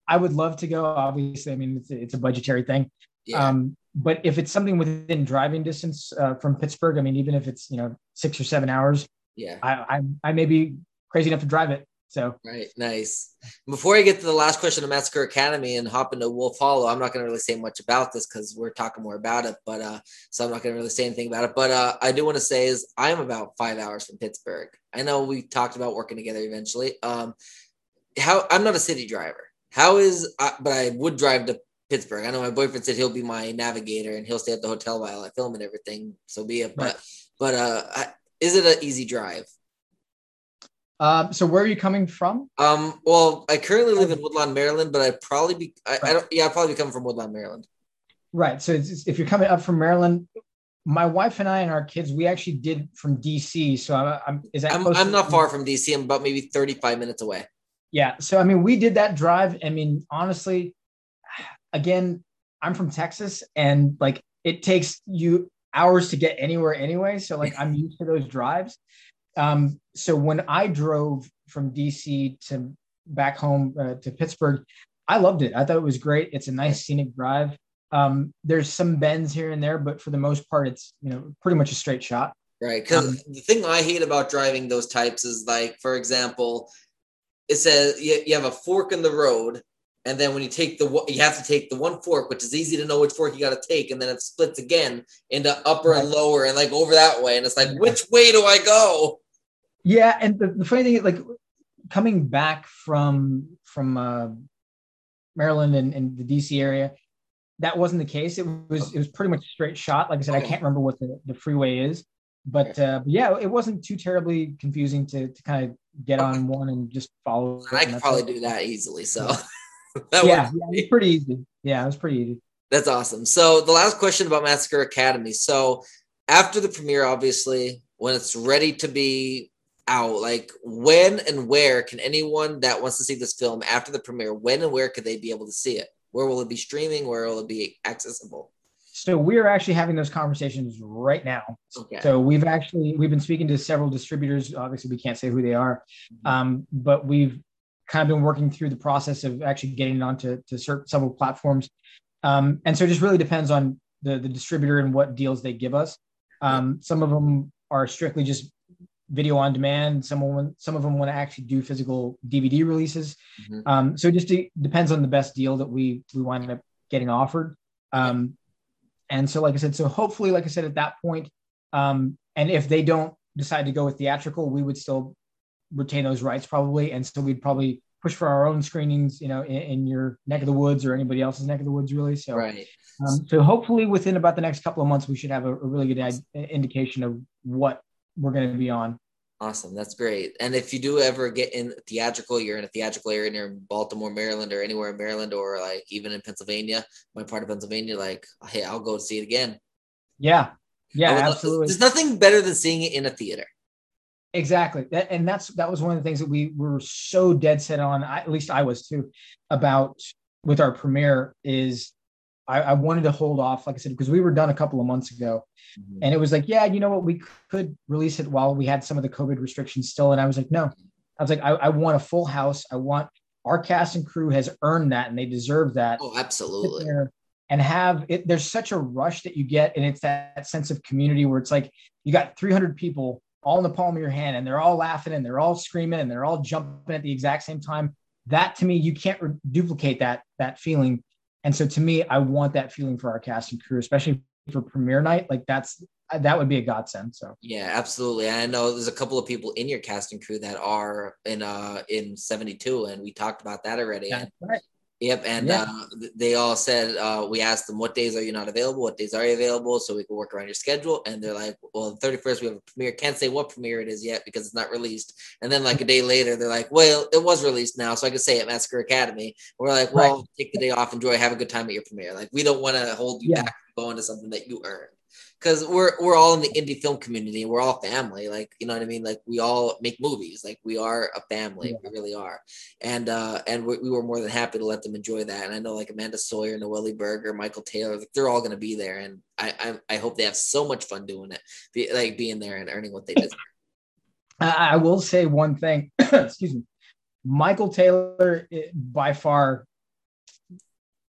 I would love to go. Obviously, I mean it's a, it's a budgetary thing. Yeah. Um, but if it's something within driving distance uh, from Pittsburgh, I mean, even if it's you know six or seven hours, yeah. I I, I may be crazy enough to drive it. So Right. Nice. Before I get to the last question of Massacre Academy and hop into Wolf Hollow, I'm not going to really say much about this because we're talking more about it. But uh, so I'm not going to really say anything about it. But uh, I do want to say is I'm about five hours from Pittsburgh. I know we talked about working together eventually. Um, how I'm not a city driver. How is? Uh, but I would drive to Pittsburgh. I know my boyfriend said he'll be my navigator and he'll stay at the hotel while I film and everything. So be it. But Right. but uh, I, is it an easy drive? um, so where are you coming from? Um, well, I currently live in Woodlawn, Maryland, but I'd probably be, I, I don't, yeah, I'd probably be coming from Woodlawn, Maryland. Right. So it's, it's- if you're coming up from Maryland, my wife and I and our kids, we actually did from DC. So I'm, I'm is that I'm, I'm not far from DC. I'm about maybe 35 minutes away. Yeah. So I mean, we did that drive. I mean, honestly, again, I'm from Texas, and like it takes you hours to get anywhere anyway. So like I'm used to those drives. Um, so when I drove from DC to back home uh, to Pittsburgh, I loved it. I thought it was great. It's a nice scenic drive. Um, there's some bends here and there, but for the most part, it's you know pretty much a straight shot. Right. Because Um, the thing I hate about driving those types is like, for example, it says you, you have a fork in the road. And then when you take the, you have to take the one fork, which is easy to know which fork you got to take. And then it splits again into upper and lower and like over that way. And it's like, which way do I go? Yeah, and the, the funny thing is, like coming back from from uh, Maryland and, and the DC area, that wasn't the case. It was it was pretty much a straight shot. Like I said, I can't remember what the, the freeway is, but uh, yeah, it wasn't too terribly confusing to to kind of get on one and just follow. it, I and could probably it. do that easily. So that Yeah, it pretty easy. Yeah, it was pretty easy. That's awesome. So the last question about Massacre Academy. So after the premiere, obviously, when it's ready to be out, like when and where can anyone that wants to see this film after the premiere, when and where could they be able to see it? Where will it be streaming? Where will it be accessible? So we're actually having those conversations right now. Okay. So we've actually we've been speaking to several distributors. Obviously, we can't say who they are, um, but we've kind of been working through the process of actually getting it onto to certain several platforms. Um, and so it just really depends on the the distributor and what deals they give us. Um, some of them are strictly just video on demand. Some of them, some of them want to actually do physical DVD releases. Mhm. Um, so it just de- depends on the best deal that we we wind up getting offered. Um, and so, like I said, so hopefully, like I said, at that point, um, and if they don't decide to go with theatrical, we would still retain those rights probably, and so we'd probably push for our own screenings, you know, in, in your neck of the woods or anybody else's neck of the woods, really. So, Right. um, so hopefully, within about the next couple of months, we should have a, a really good i- indication of what we're going to be on. Awesome. That's great. And if you do ever get in theatrical, you're in a theatrical area near Baltimore, Maryland, or anywhere in Maryland, or like even in Pennsylvania, my part of Pennsylvania, like, hey, I'll go see it again. Yeah, yeah, would love- There's nothing better than seeing it in a theater. Exactly. That, and that's that was one of the things that we were so dead set on. I, at least I was too about with our premiere is I, I wanted to hold off, like I said, because we were done a couple of months ago, mm-hmm. and it was like, yeah, you know what, we could release it while we had some of the COVID restrictions still. And I was like, no, I was like, I, I want a full house. I want our cast and crew has earned that, and they deserve that Oh, absolutely. and have it there's such a rush that you get and it's that, that sense of community where it's like you got 300 people all in the palm of your hand and they're all laughing and they're all screaming and they're all jumping at the exact same time that to me you can't re- duplicate that that feeling and so to me i want that feeling for our cast and crew especially for premiere night like that's that would be a godsend so Yeah, absolutely. I know there's a couple of people in your casting crew that are in uh in 72, and we talked about that already. yeah, right. Yep, and Yeah. uh, they all said uh, we asked them what days are you not available, what days are you available, so we can work around your schedule. And they're like, well, the 31st we have a premiere. Can't say what premiere it is yet because it's not released. And then like a day later, they're like, well, it was released now, so I can say at Massacre Academy. We're like, well, take the day off, enjoy, have a good time at your premiere. Like we don't want to hold you Yeah. back from going to something that you earned. Because we're we're all in the indie film community. We're all family. Like you know what I mean. Like we all make movies. Like we are a family. Yeah. We really are. And uh and we, we, were more than happy to let them enjoy that. And I know like Amanda Sawyer, Noelle Berger, Michael Taylor, like, they're all going to be there. And I, I I hope they have so much fun doing it. Be, like being there and earning what they deserve. I will say one thing. Excuse me. Michael Taylor, eh, by far,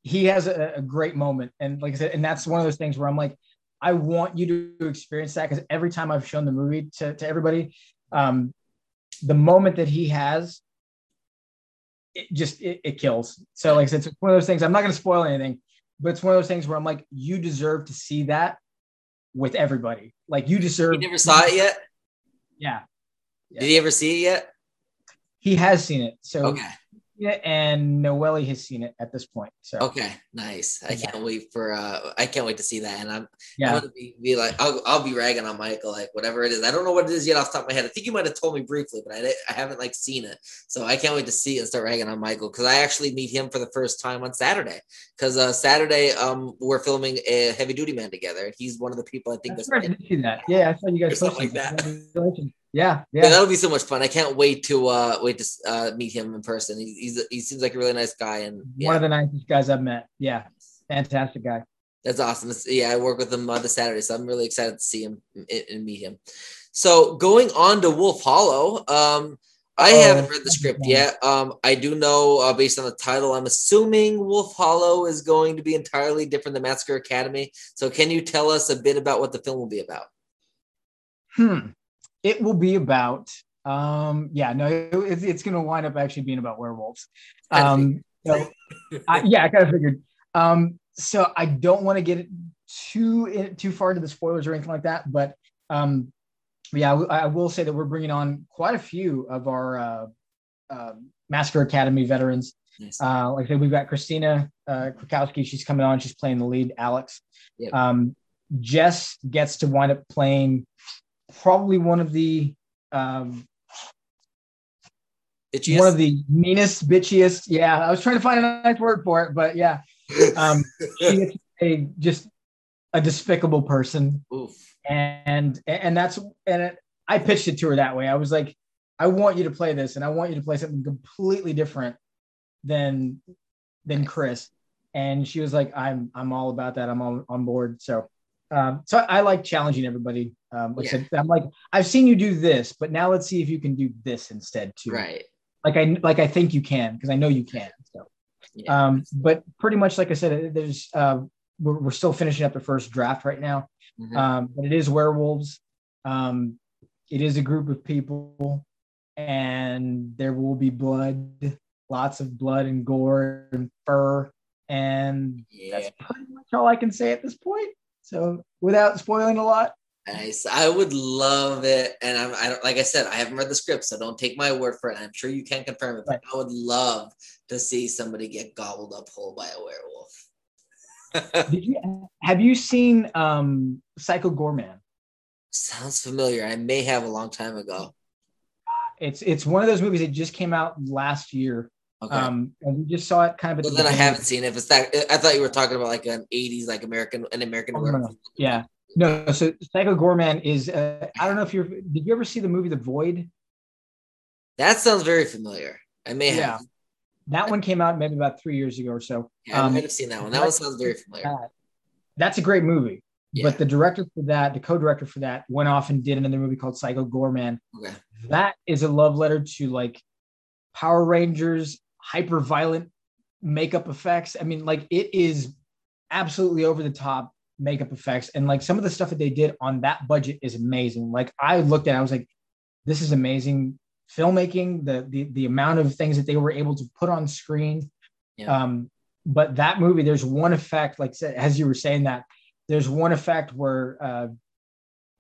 he has a, a, great moment. And like I said, and that's one of those things where I'm like, I want you to experience that because every time I've shown the movie to, to everybody, um, the moment that he has, it just it, it kills. So like I said, it's one of those things. I'm not going to spoil anything, but it's one of those things where I'm like, you deserve to see that with everybody. Like you deserve. You never saw it yet. Yeah. yeah. Did he ever see it yet? He has seen it. So okay and Noelle has seen it at this point. So okay, nice. I can't wait for uh I can't wait to see that. And I'm yeah. I'm gonna be, be like I'll, I'll be ragging on Michael like whatever it is. I don't know what it is yet off the top of my head. I think you might have told me briefly, but I I haven't like seen it. So I can't wait to see it and start ragging on Michael because I actually meet him for the first time on Saturday. Because uh Saturday um we're filming a heavy duty man together he's one of the people I think that's, right. see that. Yeah, I saw you guys something like that. Yeah, yeah, that'll be so much fun. I can't wait to uh wait to uh meet him in person. He, he's he seems like a really nice guy and yeah. one of the nicest guys I've met. Yeah, fantastic guy. That's awesome. Yeah, I work with him uh, this Saturday, so I'm really excited to see him and, and meet him. So going on to Wolf Hollow, um, I oh, haven't read the script yet. Um, I do know uh, based on the title, I'm assuming Wolf Hollow is going to be entirely different than Massacre Academy. So can you tell us a bit about what the film will be about? Hmm it will be about um yeah no it, it's going to wind up actually being about werewolves. Um so I, yeah i kind of figured. Um so i don't want to get too too far into the spoilers or anything like that but um yeah I, I will say that we're bringing on quite a few of our uh, uh massacre academy veterans. Nice. uh like i said we've got christina uh krakowski. She's coming on. She's playing the lead alex. Yep. um jess gets to wind up playing probably one of the um, Bitchiest? one of the meanest, bitchiest. Yeah, I was trying to find a nice word for it, but yeah, um, she a just a despicable person, Oof. and and that's and it, I pitched it to her that way. I was like, I want you to play this, and I want you to play something completely different than than Chris. And she was like, I'm I'm all about that. I'm on, on board. So um, so I, I, like challenging everybody. Um, like yeah. Said, I'm like, I've seen you do this, but now let's see if you can do this instead too. Right. Like I like I think you can because I know you can. So, yeah. um, but pretty much like I said, there's uh, we're, we're still finishing up the first draft right now. Mm-hmm. Um, but it is werewolves. Um, it is a group of people, and there will be blood, lots of blood and gore and fur, and yeah. that's pretty much all I can say at this point. So without spoiling a lot. Nice. I would love it. And I'm, I don't, like I said, I haven't read the script, so don't take my word for it. I'm sure you can confirm it, but right. I would love to see somebody get gobbled up whole by a werewolf. Did you, have you seen um, Psycho Goreman? Sounds familiar. I may have a long time ago. It's it's one of those movies that just came out last year. Okay. Um, and we just saw it kind of. Well, then I haven't seen it. If it's that, I thought you were talking about like an '80s, like American, an American. Oh, no, Yeah, no. So Psycho Goreman is. Uh, I don't know if you're. Did you ever see the movie The Void? That sounds very familiar. I may have. Yeah. That one came out maybe about three years ago or so. Yeah, I um, might have seen that one. That one sounds very familiar. That, that's a great movie. Yeah. But the director for that, the co-director for that, went off and did another movie called Psycho Goreman. Okay. That is a love letter to like Power Rangers hyper violent makeup effects. I mean, like it is absolutely over the top makeup effects. And like some of the stuff that they did on that budget is amazing. Like I looked at it, I was like, this is amazing filmmaking, the the the amount of things that they were able to put on screen. Yeah. Um, but that movie, there's one effect, like as you were saying that, there's one effect where uh,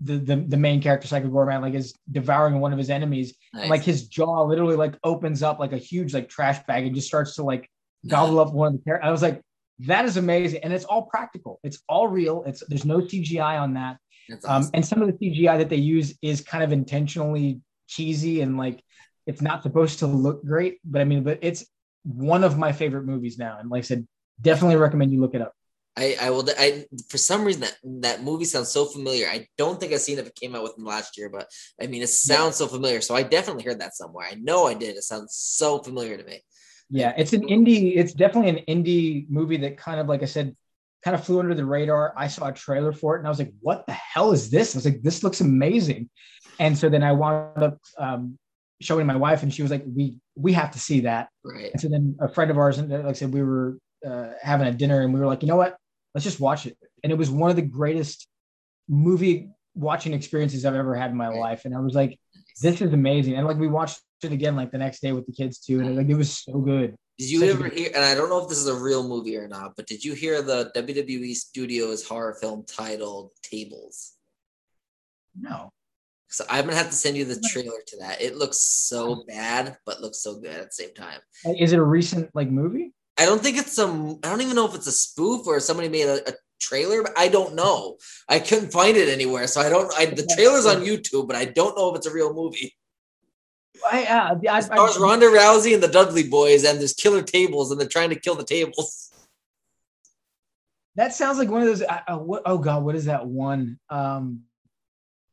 the, the the main character Psycho Goreman like is devouring one of his enemies nice. and, like his jaw literally like opens up like a huge like trash bag and just starts to like gobble up one of the characters. I was like, that is amazing, and it's all practical. It's all real. It's there's no CGI on that. Um, awesome. Um, and some of the CGI that they use is kind of intentionally cheesy and like it's not supposed to look great. But I mean, but it's one of my favorite movies now. And like I said, definitely recommend you look it up. I, I will. I for some reason that that movie sounds so familiar. I don't think I've seen it if it came out within last year, but I mean it sounds yeah. so familiar. So I definitely heard that somewhere. I know I did. It sounds so familiar to me. Yeah, it's an indie. It's definitely an indie movie that kind of, like I said, kind of flew under the radar. I saw a trailer for it and I was like, "What the hell is this?" I was like, "This looks amazing," and so then I wound up um, showing my wife, and she was like, "We we have to see that." Right. And so then a friend of ours, and like I said, we were uh, having a dinner, and we were like, "You know what? Let's just watch it." And it was one of the greatest movie watching experiences I've ever had in my life, and I was like, "This is amazing." And like we watched it again like the next day with the kids too, and like it was so good. Did you Such ever hear? And I don't know if this is a real movie or not, but did you hear the WWE Studios horror film titled Tables? No. So I'm gonna have to send you the trailer to that. It looks so bad, but looks so good at the same time. Is it a recent like movie? I don't think it's some. I don't even know if it's a spoof or somebody made a, a trailer. But I don't know. I couldn't find it anywhere, so I don't. I, the trailer's on YouTube, but I don't know if it's a real movie. I, uh, I, as far as Ronda Rousey and the Dudley Boyz, and there's killer tables, and they're trying to kill the tables. That sounds like one of those. Uh what, oh God, what is that one? Um,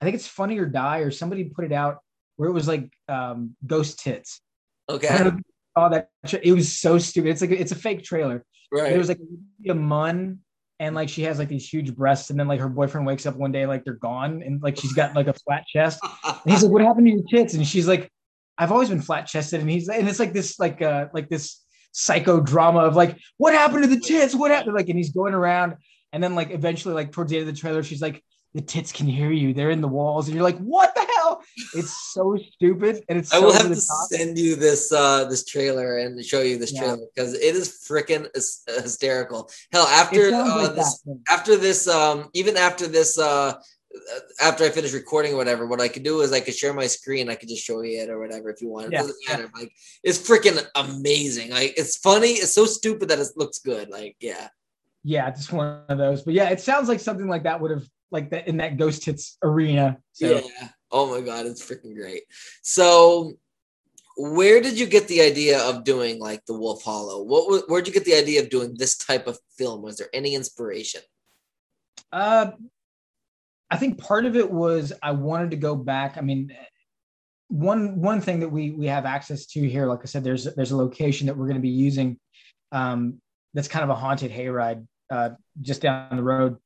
I think it's Funny or Die, or somebody put it out where it was like um, ghost tits. Okay. Oh, that it was so stupid. It's like it's a fake trailer. Right. It was like a mun, and like she has like these huge breasts, and then like her boyfriend wakes up one day like they're gone, and like she's got like a flat chest. And he's like, "What happened to your tits?" And she's like, I've always been flat chested, and he's like, and it's like this like uh like this psycho drama of like what happened to the tits? What happened? Like, and he's going around, and then like eventually like towards the end of the trailer, she's like. The tits can hear you. They're in the walls, and you're like, "What the hell?" It's so stupid, and it's. I so will have to top. send you this uh this trailer and show you this yeah. trailer because it is freaking hysterical. Hell, after uh, like this, after this, um, even after this, uh, after I finish recording or whatever, what I could do is I could share my screen. I could just show you it or whatever if you want. It yeah. doesn't matter. Like it's freaking amazing. Like it's funny. It's so stupid that it looks good. Like yeah. Yeah, just one of those. But yeah, it sounds like something like that would have like that in that Ghost Tits arena. So. Yeah. Oh my god, it's freaking great. So where did you get the idea of doing like the Wolf Hollow? What where'd you get the idea of doing this type of film? Was there any inspiration? Uh I think part of it was I wanted to go back. I mean, one one thing that we we have access to here, like I said, there's there's a location that we're going to be using um, that's kind of a haunted hayride uh, just down the road,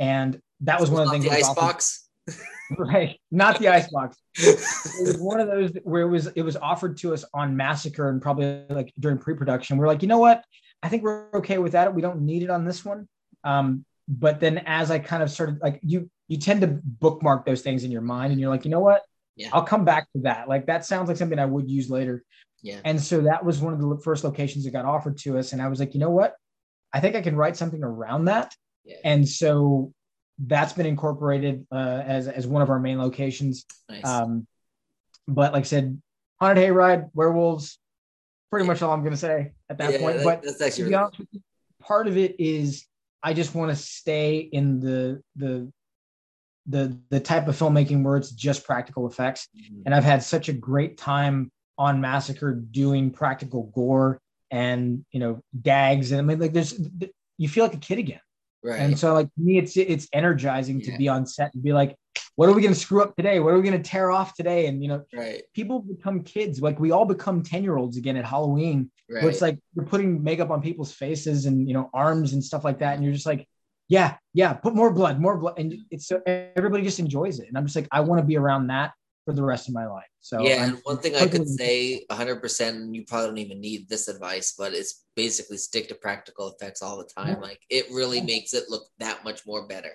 and that was so one of the things. The ice box, right? Not the ice box. it was one of those where it was it was offered to us on Massacre and probably like during pre-production. We're like, you know what? I think we're okay with that. We don't need it on this one. Um, but then as I kind of started like you you tend to bookmark those things in your mind and you're like, you know what? Yeah. I'll come back to that. Like that sounds like something I would use later. Yeah. And so that was one of the first locations that got offered to us. And I was like, you know what? I think I can write something around that. Yeah. And so that's been incorporated uh, as, as one of our main locations. Nice. Um, but like I said, haunted hayride, werewolves, pretty much all I'm going to say at that yeah, point. That, but that's actually honest you, part of it is I just want to stay in the the the the type of filmmaking where it's just practical effects. Mm-hmm. And I've had such a great time on Massacre doing practical gore and you know gags and I mean like there's you feel like a kid again. Right. And so like to me it's it's energizing yeah. to be on set and be like what are we going to screw up today? What are we going to tear off today? And you know, right. people become kids. Like we all become 10 year olds again at Halloween. Right. Where it's like you're putting makeup on people's faces and you know, arms and stuff like that. And you're just like, yeah, yeah, put more blood, more blood. And it's so everybody just enjoys it. And I'm just like, I want to be around that for the rest of my life. So yeah, I'm, and one thing I could say 100%, you probably don't even need this advice, but it's basically stick to practical effects all the time. Yeah. Like it really yeah. makes it look that much more better.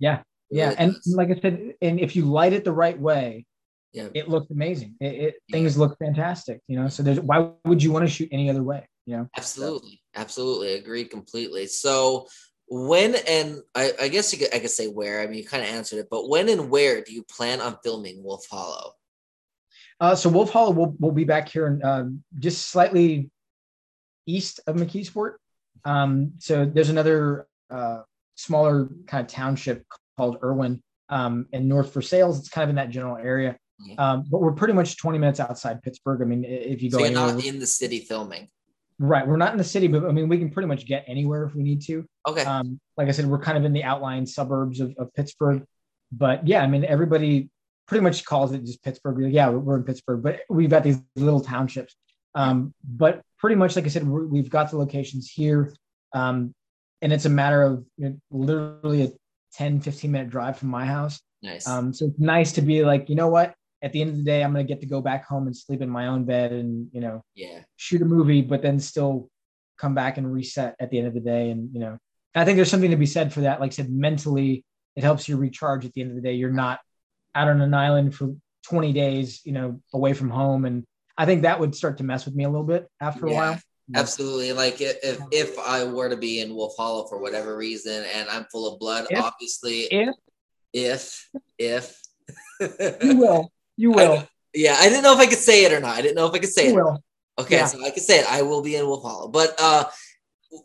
Yeah, yeah, and does. like I said, and if you light it the right way, yeah, it looks amazing. It, it things look fantastic. You know, so there's why would you want to shoot any other way? You know, absolutely, so. absolutely, agree completely. So when and I, I guess you could I could say where. I mean, you kind of answered it, but when and where do you plan on filming Wolf Hollow? Uh, so Wolf Hollow will will be back here in uh, just slightly east of McKeesport. Um, so there's another uh, smaller kind of township called Irwin um, and North Versailles. It's kind of in that general area. Um, but we're pretty much 20 minutes outside Pittsburgh. I mean, if you go so you're not in the city filming. Right. We're not in the city, but I mean, we can pretty much get anywhere if we need to. Okay. Um, like I said, we're kind of in the outlying suburbs of, of Pittsburgh. But yeah, I mean, everybody pretty much calls it just Pittsburgh. Like, yeah, we're in Pittsburgh, but we've got these little townships. Um, but pretty much, like I said, we've got the locations here. Um, and it's a matter of you know, literally a 10, 15 minute drive from my house. Nice. Um, so it's nice to be like, you know what? At the end of the day, I'm going to get to go back home and sleep in my own bed and, you know, yeah. shoot a movie, but then still come back and reset at the end of the day. And, you know, I think there's something to be said for that. Like I said, mentally, it helps you recharge at the end of the day. You're not out on an island for 20 days, you know, away from home. And I think that would start to mess with me a little bit after Yeah. a while. Absolutely. Like if, if if I were to be in Wolf Hollow for whatever reason and I'm full of blood, If- obviously If if if you will, you will, yeah, I didn't know if I could say it or not. I didn't know if I could say you it. will. Okay, Yeah. so I can say it. I will be in Wolf Hollow. But uh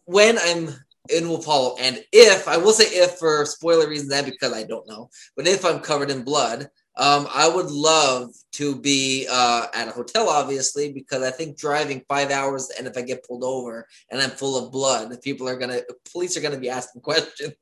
when I'm in Wolf Hollow, and if I will say if for spoiler reasons that because I don't know, but if I'm covered in blood, um, I would love to be uh, at a hotel, obviously, because I think driving five hours and if I get pulled over and I'm full of blood, people are gonna, police are gonna be asking questions.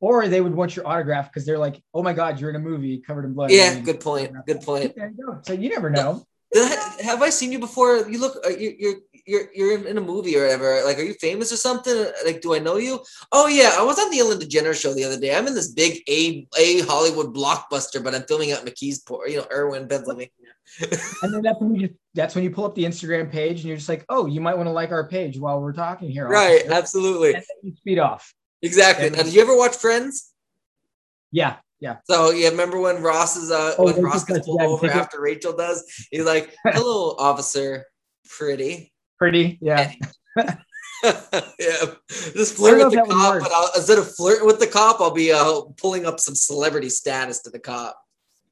Or they would want your autograph because they're like, oh my God, you're in a movie covered in blood. Yeah, good point. Good point. There you go. So you never know. I, have I seen you before? You look, uh, you, you're you're you're in a movie or whatever. Like, are you famous or something? Like, do I know you? Oh yeah, I was on the Ellen DeGeneres show the other day. I'm in this big a a Hollywood blockbuster, but I'm filming out McKeesport, you know, Irwin, Pennsylvania. And then that's when you just, that's when you pull up the Instagram page and you're just like, oh, you might want to like our page while we're talking here. right, absolutely, And then you speed off. Exactly. Now, did you ever watch Friends? Yeah, yeah. So yeah, remember when Ross is uh Oh, when Ross gets pulled over after Rachel does? He's like, "Hello, officer, pretty." Pretty. Yeah. yeah, just flirt with the if that would cop, but I'll, instead of flirting with the cop, I'll be uh, pulling up some celebrity status to the cop.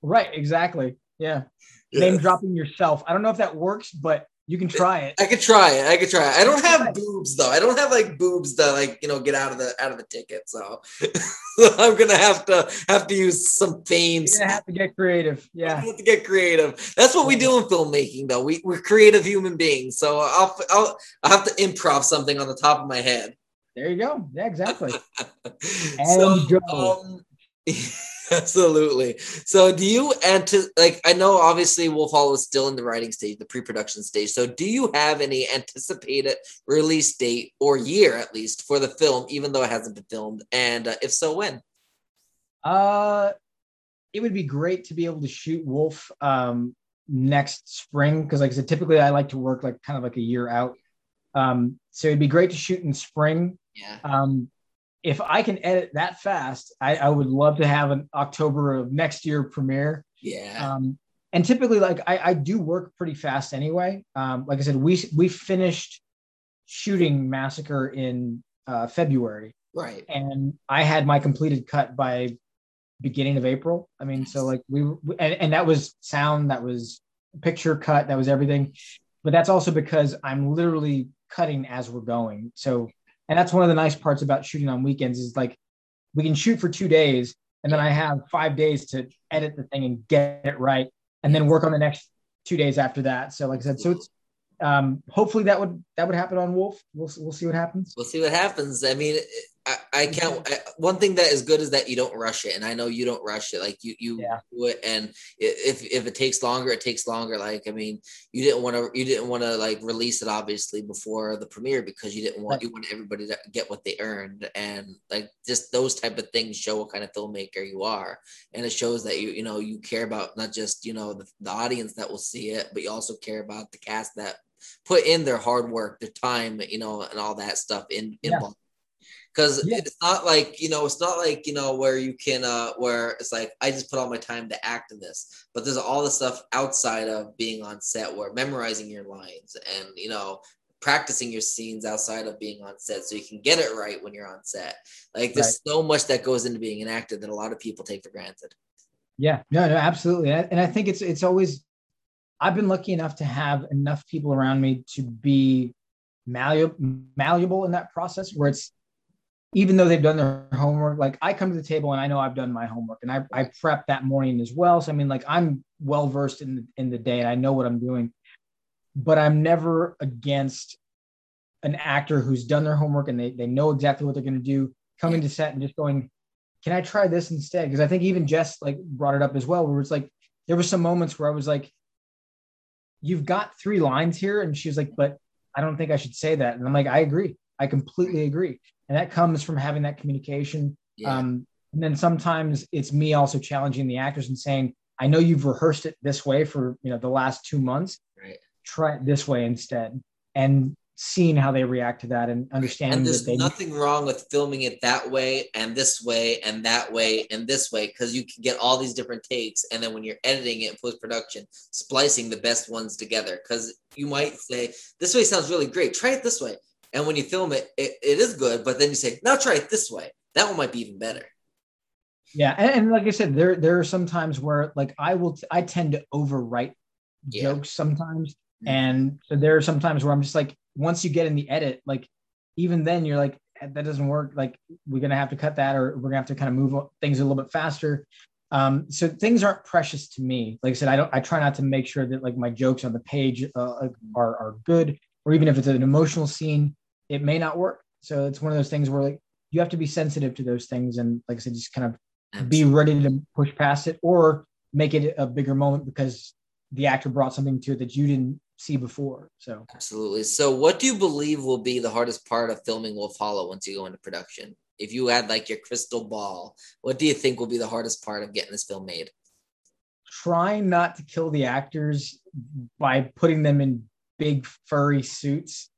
Right. Exactly. Yeah. Yeah. Name dropping yourself. I don't know if that works, but you can try it. I could try it. I could try it. I don't have boobs though. I don't have like boobs to like you know get out of the out of the ticket. So I'm gonna have to have to use some fame. You're gonna have to get creative. Yeah. have to get creative. That's what we do in filmmaking, though. We we're creative human beings. So I'll I'll I have to improv something on the top of my head. There you go. Yeah, exactly. so, go. um, absolutely. So, do you anticipate? Like, I know obviously Wolf Hall is still in the writing stage, the pre-production stage. So, do you have any anticipated release date or year at least for the film, even though it hasn't been filmed? And uh, if so, when? Uh, it would be great to be able to shoot Wolf um, next spring because, like I said, typically I like to work like kind of like a year out. Um, so it'd be great to shoot in spring. Yeah. Um, if I can edit that fast, I, I would love to have an October of next year premiere. Yeah. Um, and typically, like I, I do work pretty fast anyway. Um, like I said, we we finished shooting Massacre in uh, February, right. and I had my completed cut by beginning of April. I mean, so like we and, and that was sound, that was picture cut, that was everything. But that's also because I'm literally cutting as we're going. So, and that's one of the nice parts about shooting on weekends is like we can shoot for two days, and then I have five days to edit the thing and get it right, and then work on the next two days after that. So, like I said, so it's um hopefully that would that would happen on Wolf. We'll we'll see what happens. We'll see what happens. I mean, I, I mm-hmm. can't. I, one thing that is good is that you don't rush it, and I know you don't rush it. Like you, you Yeah. do it, and if if it takes longer, it takes longer. Like I mean, you didn't want to, you didn't want to like release it obviously before the premiere because you didn't want you want everybody to get what they earned, and like just those type of things show what kind of filmmaker you are, and it shows that you you know you care about not just you know the, the audience that will see it, but you also care about the cast that put in their hard work, their time, you know, and all that stuff in Yeah. Because Yeah. it's not like you know it's not like you know where you can uh where it's like i just put all my time to act in this. But there's all the stuff outside of being on set where memorizing your lines and you know practicing your scenes outside of being on set so you can get it right when you're on set. Like there's so much that goes into being an actor that a lot of people take for granted. Yeah, no, no, absolutely. And I, and I think it's it's always I've been lucky enough to have enough people around me to be malleable malleable in that process where it's even though they've done their homework, like I come to the table and I know I've done my homework and I, I prep that morning as well. So I mean like I'm well versed in the in the day and I know what I'm doing. but I'm never against an actor who's done their homework and they, they know exactly what they're going to do coming to set and just going, can I try this instead? Because I think even Jess like brought it up as well, where it's like there were some moments where I was like, you've got three lines here. And she was like, but I don't think I should say that. And I'm like, I agree. I completely agree. And that comes from having that communication. Yeah. Um, and then sometimes it's me also challenging the actors and saying, I know you've rehearsed it this way for you know the last two months. Right. Try it this way instead. And seeing how they react to that and understanding and there's that they nothing wrong with filming it that way and this way and that way and this way because you can get all these different takes and then when you're editing it in post production splicing the best ones together because you might say this way sounds really great try it this way and when you film it, it it is good but then you say now try it this way that one might be even better yeah and, and like i said there there are some times where like i will t- I tend to overwrite yeah. jokes sometimes mm-hmm. and so there are some times where i'm just like once you get in the edit, like even then you're like, that doesn't work. Like we're gonna have to cut that, or we're gonna have to kind of move things a little bit faster. Um, so things aren't precious to me. Like I said, I don't. I try not to make sure that like my jokes on the page uh, are are good, or even if it's an emotional scene, it may not work. So it's one of those things where like you have to be sensitive to those things, and like I said, just kind of Absolutely. be ready to push past it, or make it a bigger moment because the actor brought something to it that you didn't see before. So absolutely. So, what do you believe will be the hardest part of filming Wolf Hollow once you go into production? If you had like your crystal ball, what do you think will be the hardest part of getting this film made? Trying not to kill the actors by putting them in big furry suits.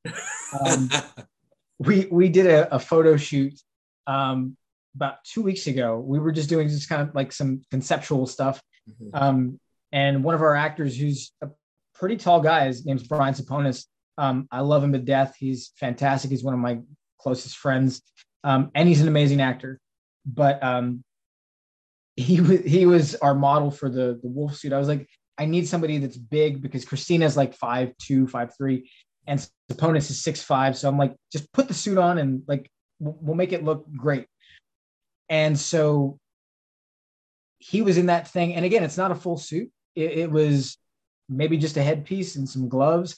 Um, we we did a, a photo shoot um, about two weeks ago. We were just doing just kind of like some conceptual stuff. Mm-hmm. Um, and one of our actors, who's a pretty tall guy. His name's Brian Saponis. Um, I love him to death. He's fantastic. He's one of my closest friends, um, and he's an amazing actor. But um, he was he was our model for the the wolf suit. I was like, I need somebody that's big because Christina's like five two, five three, and Saponis is six five. So I'm like, just put the suit on and like we'll, make it look great. And so he was in that thing. And again, it's not a full suit. It, it was maybe just a headpiece and some gloves.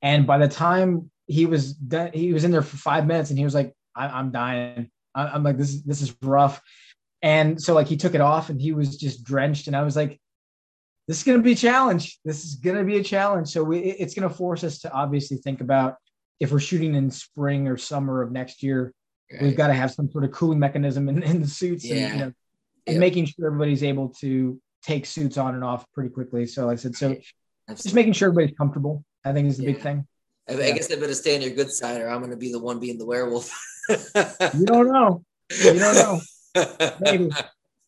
And by the time he was done, he was in there for five minutes and he was like, I- am dying. I- am like, this is, this is rough. And so like he took it off and he was just drenched. And I was like, this is going to be a challenge. This is going to be a challenge. So we, it's going to force us to obviously think about if we're shooting in spring or summer of next year, right. we've got to have some sort of cooling mechanism in, in the suits yeah. and, you know, and making sure everybody's able to take suits on and off pretty quickly. So like I said, so just making sure everybody's comfortable, I think is the yeah. big thing. I, yeah. I, guess I better stay on your good side, or I'm going to be the one being the werewolf. you don't know. You don't know. Maybe.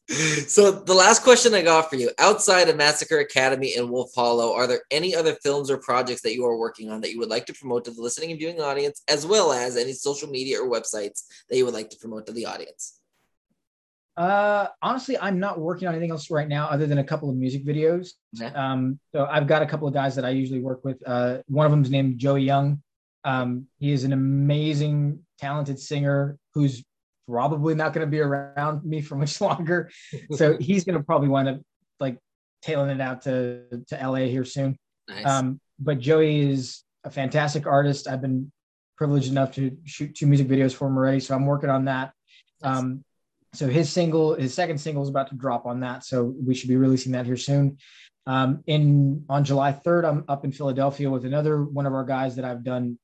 So the last question I got for you, outside of Massacre Academy and Wolf Hollow, are there any other films or projects that you are working on that you would like to promote to the listening and viewing audience, as well as any social media or websites that you would like to promote to the audience? Uh, honestly, I'm not working on anything else right now other than a couple of music videos. Um, so I've got a couple of guys that I usually work with. Uh, one of them is named Joey Young. Um, he is an amazing, talented singer who's probably not going to be around me for much longer. so he's going to probably wind up like tailing it out to to LA here soon. Nice. Um, but Joey is a fantastic artist. I've been privileged enough to shoot two music videos for him already, so I'm working on that. Nice. Um, so his single, his second single is about to drop on that. So we should be releasing that here soon. Um, in on July 3rd, I'm up in Philadelphia with another one of our guys that I've done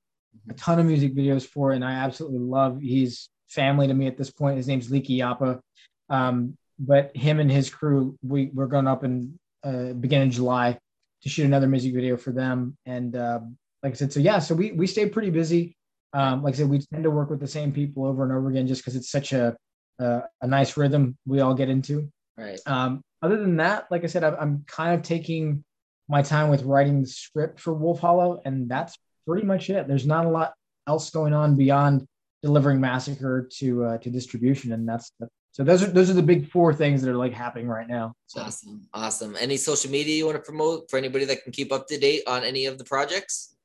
a ton of music videos for, and I absolutely love. He's family to me at this point. His name's Leaky Yappa. Um, but him and his crew, we we're going up in uh, beginning July to shoot another music video for them. And uh, like I said, so yeah, so we we stay pretty busy. Um, like I said, we tend to work with the same people over and over again, just because it's such a uh, a nice rhythm we all get into. Right. Um, other than that, like I said, I'm kind of taking my time with writing the script for Wolf Hollow, and that's pretty much it. There's not a lot else going on beyond delivering Massacre to uh, to distribution, and that's so those are those are the big four things that are like happening right now. So. Awesome, awesome. Any social media you want to promote for anybody that can keep up to date on any of the projects?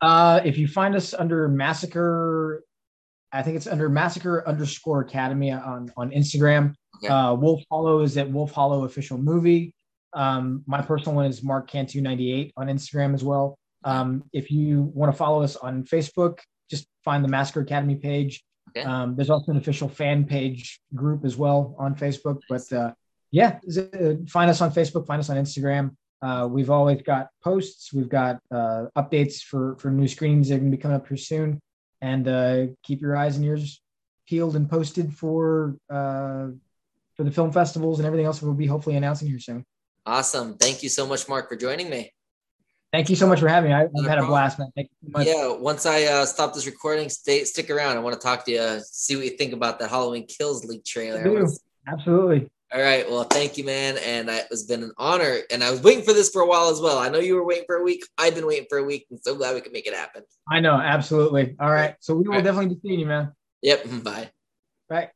Uh, if you find us under Massacre I think it's under Massacre underscore Academy on on Instagram. Okay. Uh, Wolf Hollow is at Wolf Hollow official movie. Um, my personal one is Mark Cantu ninety eight on Instagram as well. Um, if you want to follow us on Facebook, just find the Massacre Academy page. Okay. Um, there's also an official fan page group as well on Facebook. But uh, yeah, uh, find us on Facebook, find us on Instagram. Uh, we've always got posts, we've got uh, updates for for new screenings that are going to be coming up here soon, and uh, keep your eyes and ears peeled and posted for uh, for the film festivals and everything else we'll be hopefully announcing here soon. Awesome. Thank you so much, Mark, for joining me. Thank you so much for having me. I, have had a blast, man. Thank you so much. Yeah, once I uh, stop this recording, stay stick around. I want to talk to you, see what you think about that Halloween Kills leak trailer. Absolutely. All right. Well, thank you, man. And it's been an honor. And I was waiting for this for a while as well. I know you were waiting for a week. I've been waiting for a week. I'm so glad we could make it happen. I know. Absolutely. All right. So we will right. definitely be seeing you, man. Yep. Bye. Bye.